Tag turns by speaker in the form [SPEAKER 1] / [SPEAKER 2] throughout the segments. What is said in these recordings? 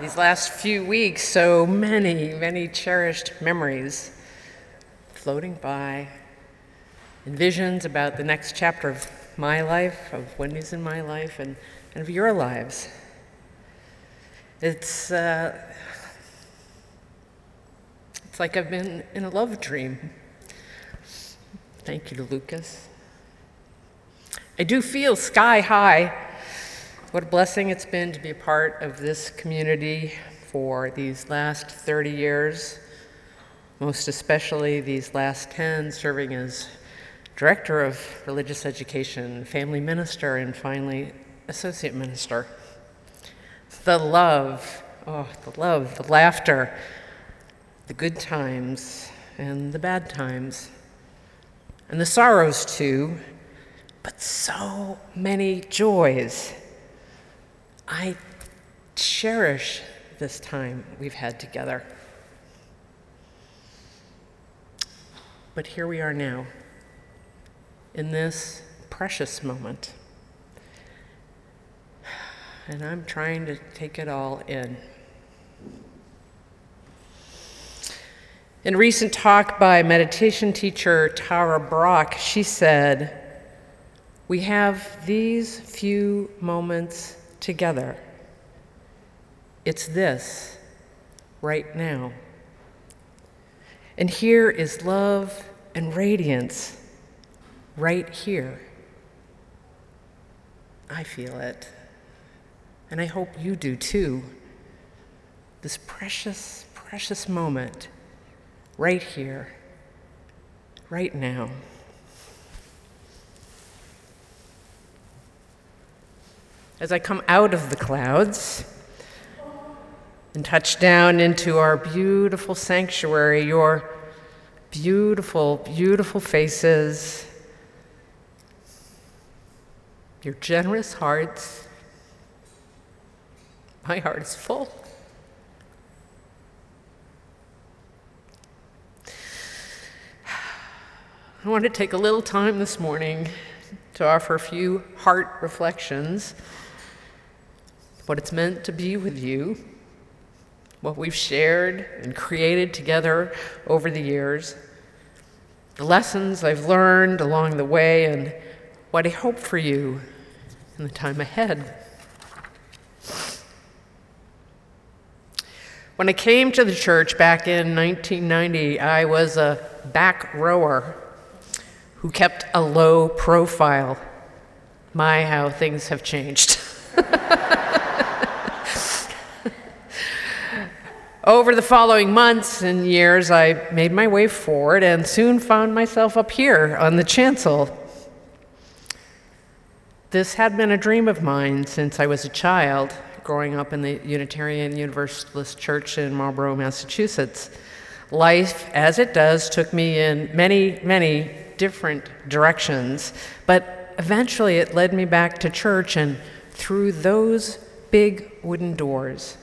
[SPEAKER 1] These last few weeks, so many, many cherished memories floating by, and visions about the next chapter of my life, of Wendy's in my life, and, and of your lives. It's, uh, it's like I've been in a love dream. Thank you to Lucas. I do feel sky high. What a blessing it's been to be a part of this community for these last 30 years, most especially these last 10 serving as director of religious education, family minister, and finally associate minister. The love, oh, the love, the laughter, the good times and the bad times, and the sorrows too, but so many joys. I cherish this time we've had together. But here we are now, in this precious moment. And I'm trying to take it all in. In a recent talk by meditation teacher Tara Brach, she said, We have these few moments together. It's this right now. And here is love and radiance right here. I feel it. And I hope you do too. This precious, precious moment right here, right now. As I come out of the clouds and touch down into our beautiful sanctuary, your beautiful, beautiful faces, your generous hearts, my heart is full. I want to take a little time this morning to offer a few heart reflections, what it's meant to be with you, what we've shared and created together over the years, the lessons I've learned along the way, and what I hope for you in the time ahead. When I came to the church back in 1990, I was a back rower who kept a low profile. My, how things have changed. Over the following months and years, I made my way forward and soon found myself up here on the chancel. This had been a dream of mine since I was a child, growing up in the Unitarian Universalist Church in Marlborough, Massachusetts. Life, as it does, took me in many, many different directions, but eventually it led me back to church and through those big wooden doors.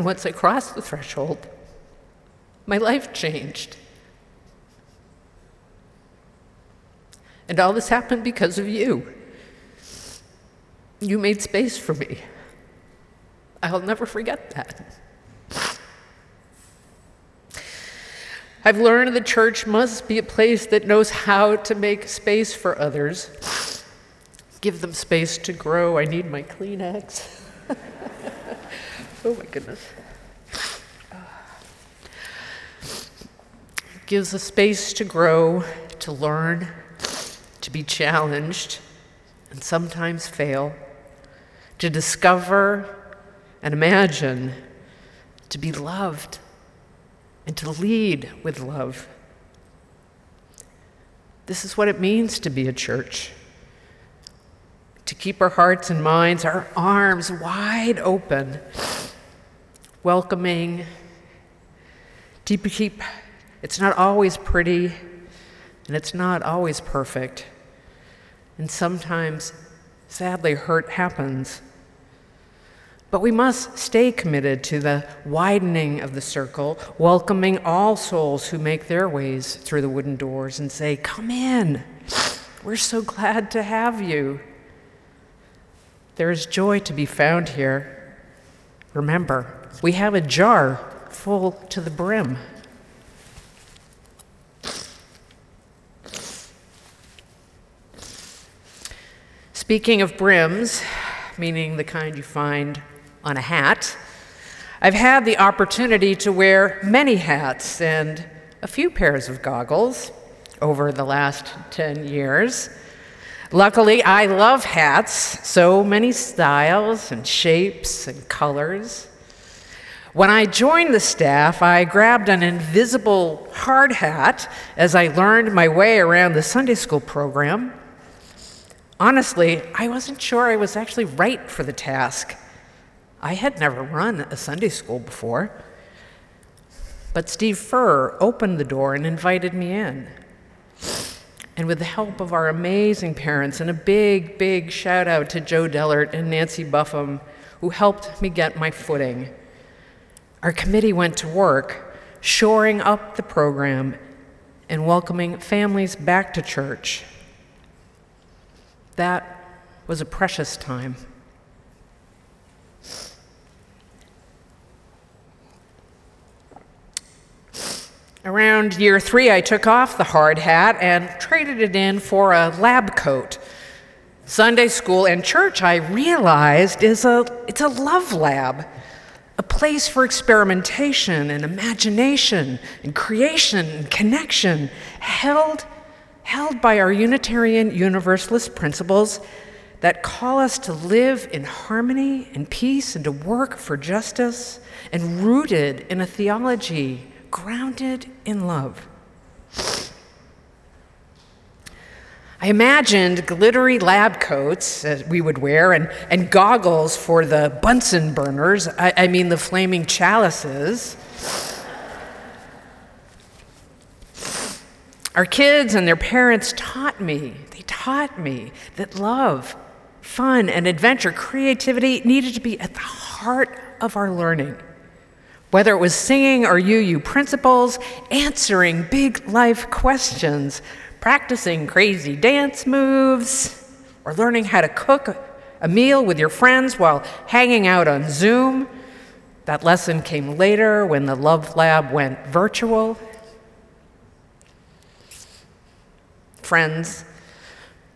[SPEAKER 1] And once I crossed the threshold, my life changed. And all this happened because of you. You made space for me. I'll never forget that. I've learned the church must be a place that knows how to make space for others, give them space to grow. I need my Kleenex. oh my goodness. Gives a space to grow, to learn, to be challenged, and sometimes fail, to discover and imagine to be loved and to lead with love. This is what it means to be a church to keep our hearts and minds, our arms wide open, welcoming, to keep, it's not always pretty and it's not always perfect. And sometimes, sadly, hurt happens. But we must stay committed to the widening of the circle, welcoming all souls who make their ways through the wooden doors and say, Come in. We're so glad to have you. There is joy to be found here. Remember, we have a jar full to the brim. Speaking of brims, meaning the kind you find on a hat, I've had the opportunity to wear many hats and a few pairs of goggles over the last 10 years. Luckily, I love hats, so many styles and shapes and colors. When I joined the staff, I grabbed an invisible hard hat as I learned my way around the Sunday school program. Honestly, I wasn't sure I was actually right for the task. I had never run a Sunday school before. But Steve Furr opened the door and invited me in. And with the help of our amazing parents, and a big, big shout out to Joe Dellert and Nancy Buffum, who helped me get my footing, our committee went to work shoring up the program and welcoming families back to church that was a precious time. Around year three, I took off the hard hat and traded it in for a lab coat. Sunday school and church, I realized, is a, it's a love lab, place for experimentation and imagination and creation and connection, held held by our Unitarian Universalist principles that call us to live in harmony and peace and to work for justice and rooted in a theology grounded in love. I imagined glittery lab coats that we would wear and, and goggles for the Bunsen burners, I, I mean the flaming chalices Our kids and their parents taught me, they taught me that love, fun, and adventure, creativity needed to be at the heart of our learning. Whether it was singing or UU principles, answering big life questions, practicing crazy dance moves, or learning how to cook a meal with your friends while hanging out on Zoom. That lesson came later when the Love Lab went virtual friends,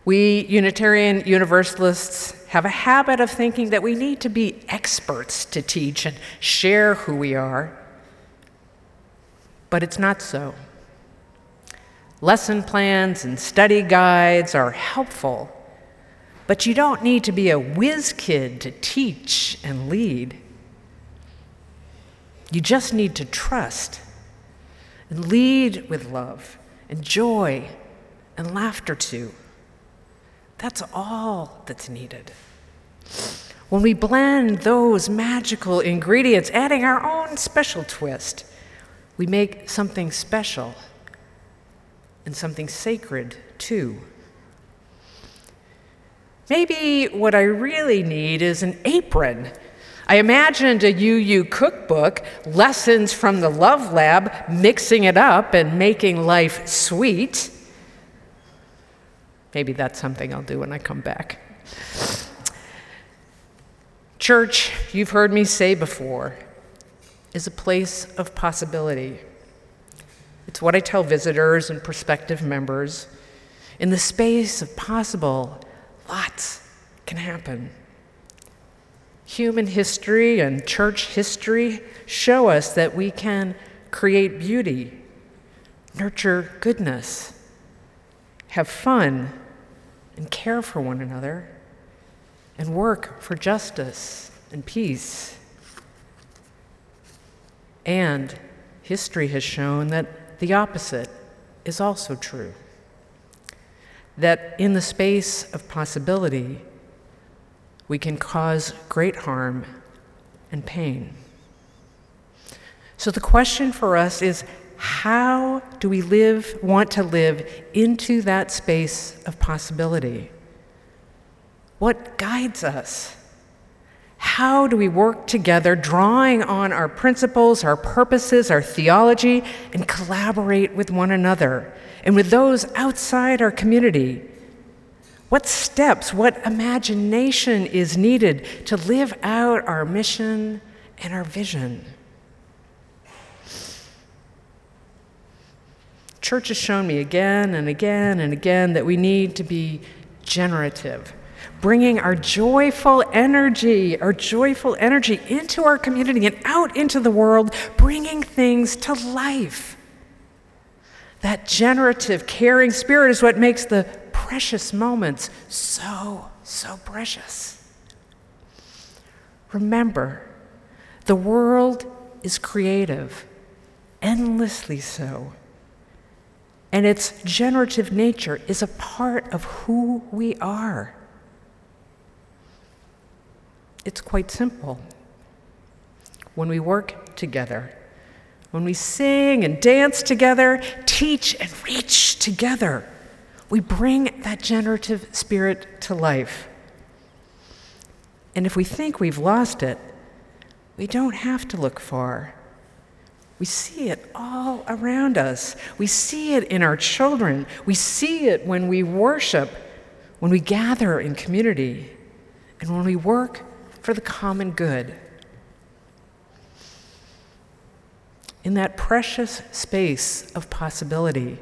[SPEAKER 1] we Unitarian Universalists have a habit of thinking that we need to be experts to teach and share who we are. But it's not so. Lesson plans and study guides are helpful, but you don't need to be a whiz kid to teach and lead. You just need to trust and lead with love and joy and laughter too. That's all that's needed. When we blend those magical ingredients, adding our own special twist, we make something special and something sacred too. Maybe what I really need is an apron. I imagined a UU cookbook, lessons from the Love Lab, mixing it up and making life sweet. Maybe that's something I'll do when I come back. Church, you've heard me say before, is a place of possibility. It's what I tell visitors and prospective members. In the space of possible, lots can happen. Human history and church history show us that we can create beauty, nurture goodness, have fun, and care for one another and work for justice and peace. And history has shown that the opposite is also true. That in the space of possibility, we can cause great harm and pain. So the question for us is how do we live, want to live into that space of possibility? What guides us? How do we work together, drawing on our principles, our purposes, our theology, and collaborate with one another and with those outside our community? What steps, what imagination is needed to live out our mission and our vision? Church has shown me again and again and again that we need to be generative bringing our joyful energy, our joyful energy into our community and out into the world, bringing things to life. That generative, caring spirit is what makes the precious moments so, so precious. Remember, the world is creative, endlessly so. And its generative nature is a part of who we are. It's quite simple. When we work together, when we sing and dance together, teach and reach together, we bring that generative spirit to life. And if we think we've lost it, we don't have to look far. We see it all around us. We see it in our children. We see it when we worship, when we gather in community, and when we work for the common good. In that precious space of possibility,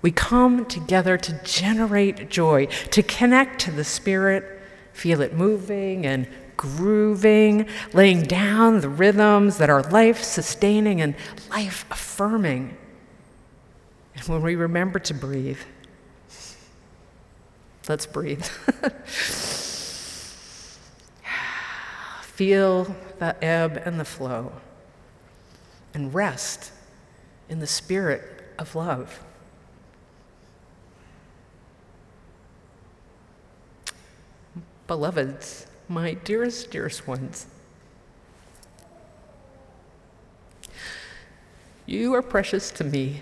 [SPEAKER 1] we come together to generate joy, to connect to the Spirit, feel it moving and grooving, laying down the rhythms that are life sustaining and life affirming. And when we remember to breathe, let's breathe. Feel the ebb and the flow and rest in the spirit of love. Beloveds, my dearest, dearest ones, you are precious to me.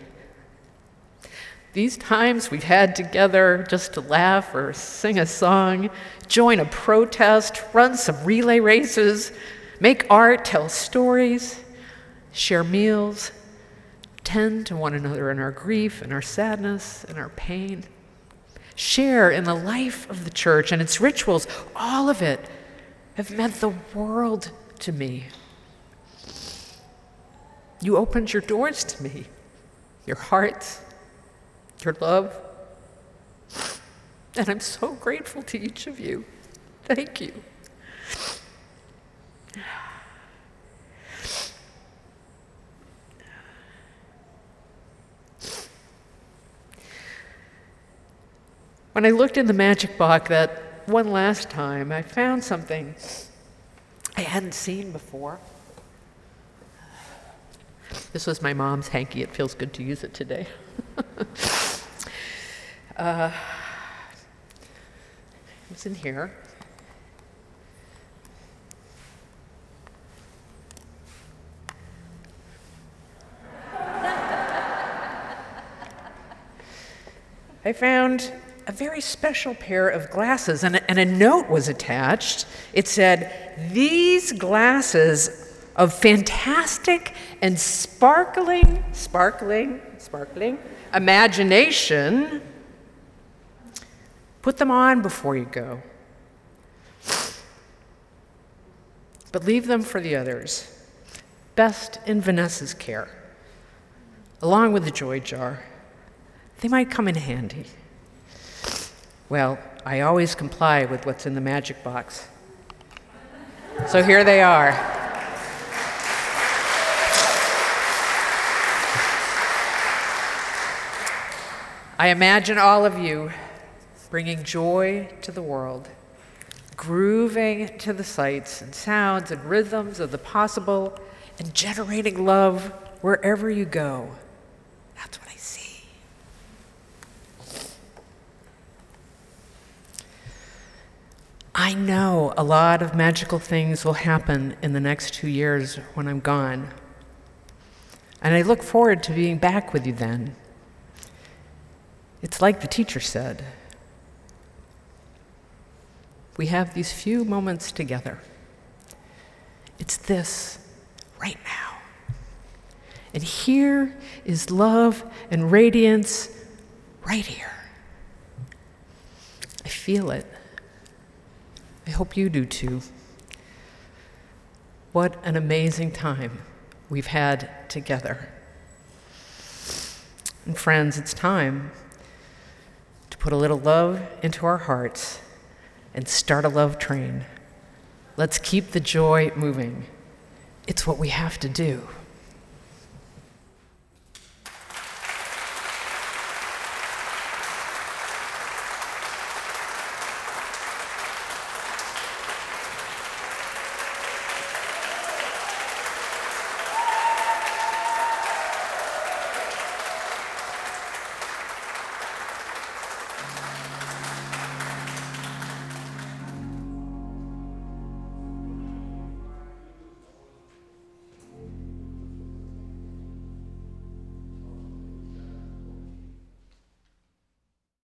[SPEAKER 1] These times we've had together just to laugh or sing a song, join a protest, run some relay races, make art, tell stories, share meals, tend to one another in our grief and our sadness and our pain, share in the life of the church and its rituals, all of it have meant the world to me. You opened your doors to me, your hearts your love. And I'm so grateful to each of you. Thank you. When I looked in the magic box that one last time, I found something I hadn't seen before. This was my mom's hanky. It feels good to use it today. uh, it's in here. I found a very special pair of glasses, and a, and a note was attached. It said, These glasses of fantastic and sparkling, sparkling, sparkling imagination, put them on before you go. But leave them for the others, best in Vanessa's care, along with the joy jar. They might come in handy. Well, I always comply with what's in the magic box. So here they are. I imagine all of you bringing joy to the world, grooving to the sights and sounds and rhythms of the possible, and generating love wherever you go. That's what I see. I know a lot of magical things will happen in the next two years when I'm gone. And I look forward to being back with you then. It's like the teacher said we have these few moments together. It's this right now. And here is love and radiance right here. I feel it. I hope you do too. What an amazing time we've had together. And friends, it's time to put a little love into our hearts and start a love train. Let's keep the joy moving. It's what we have to do.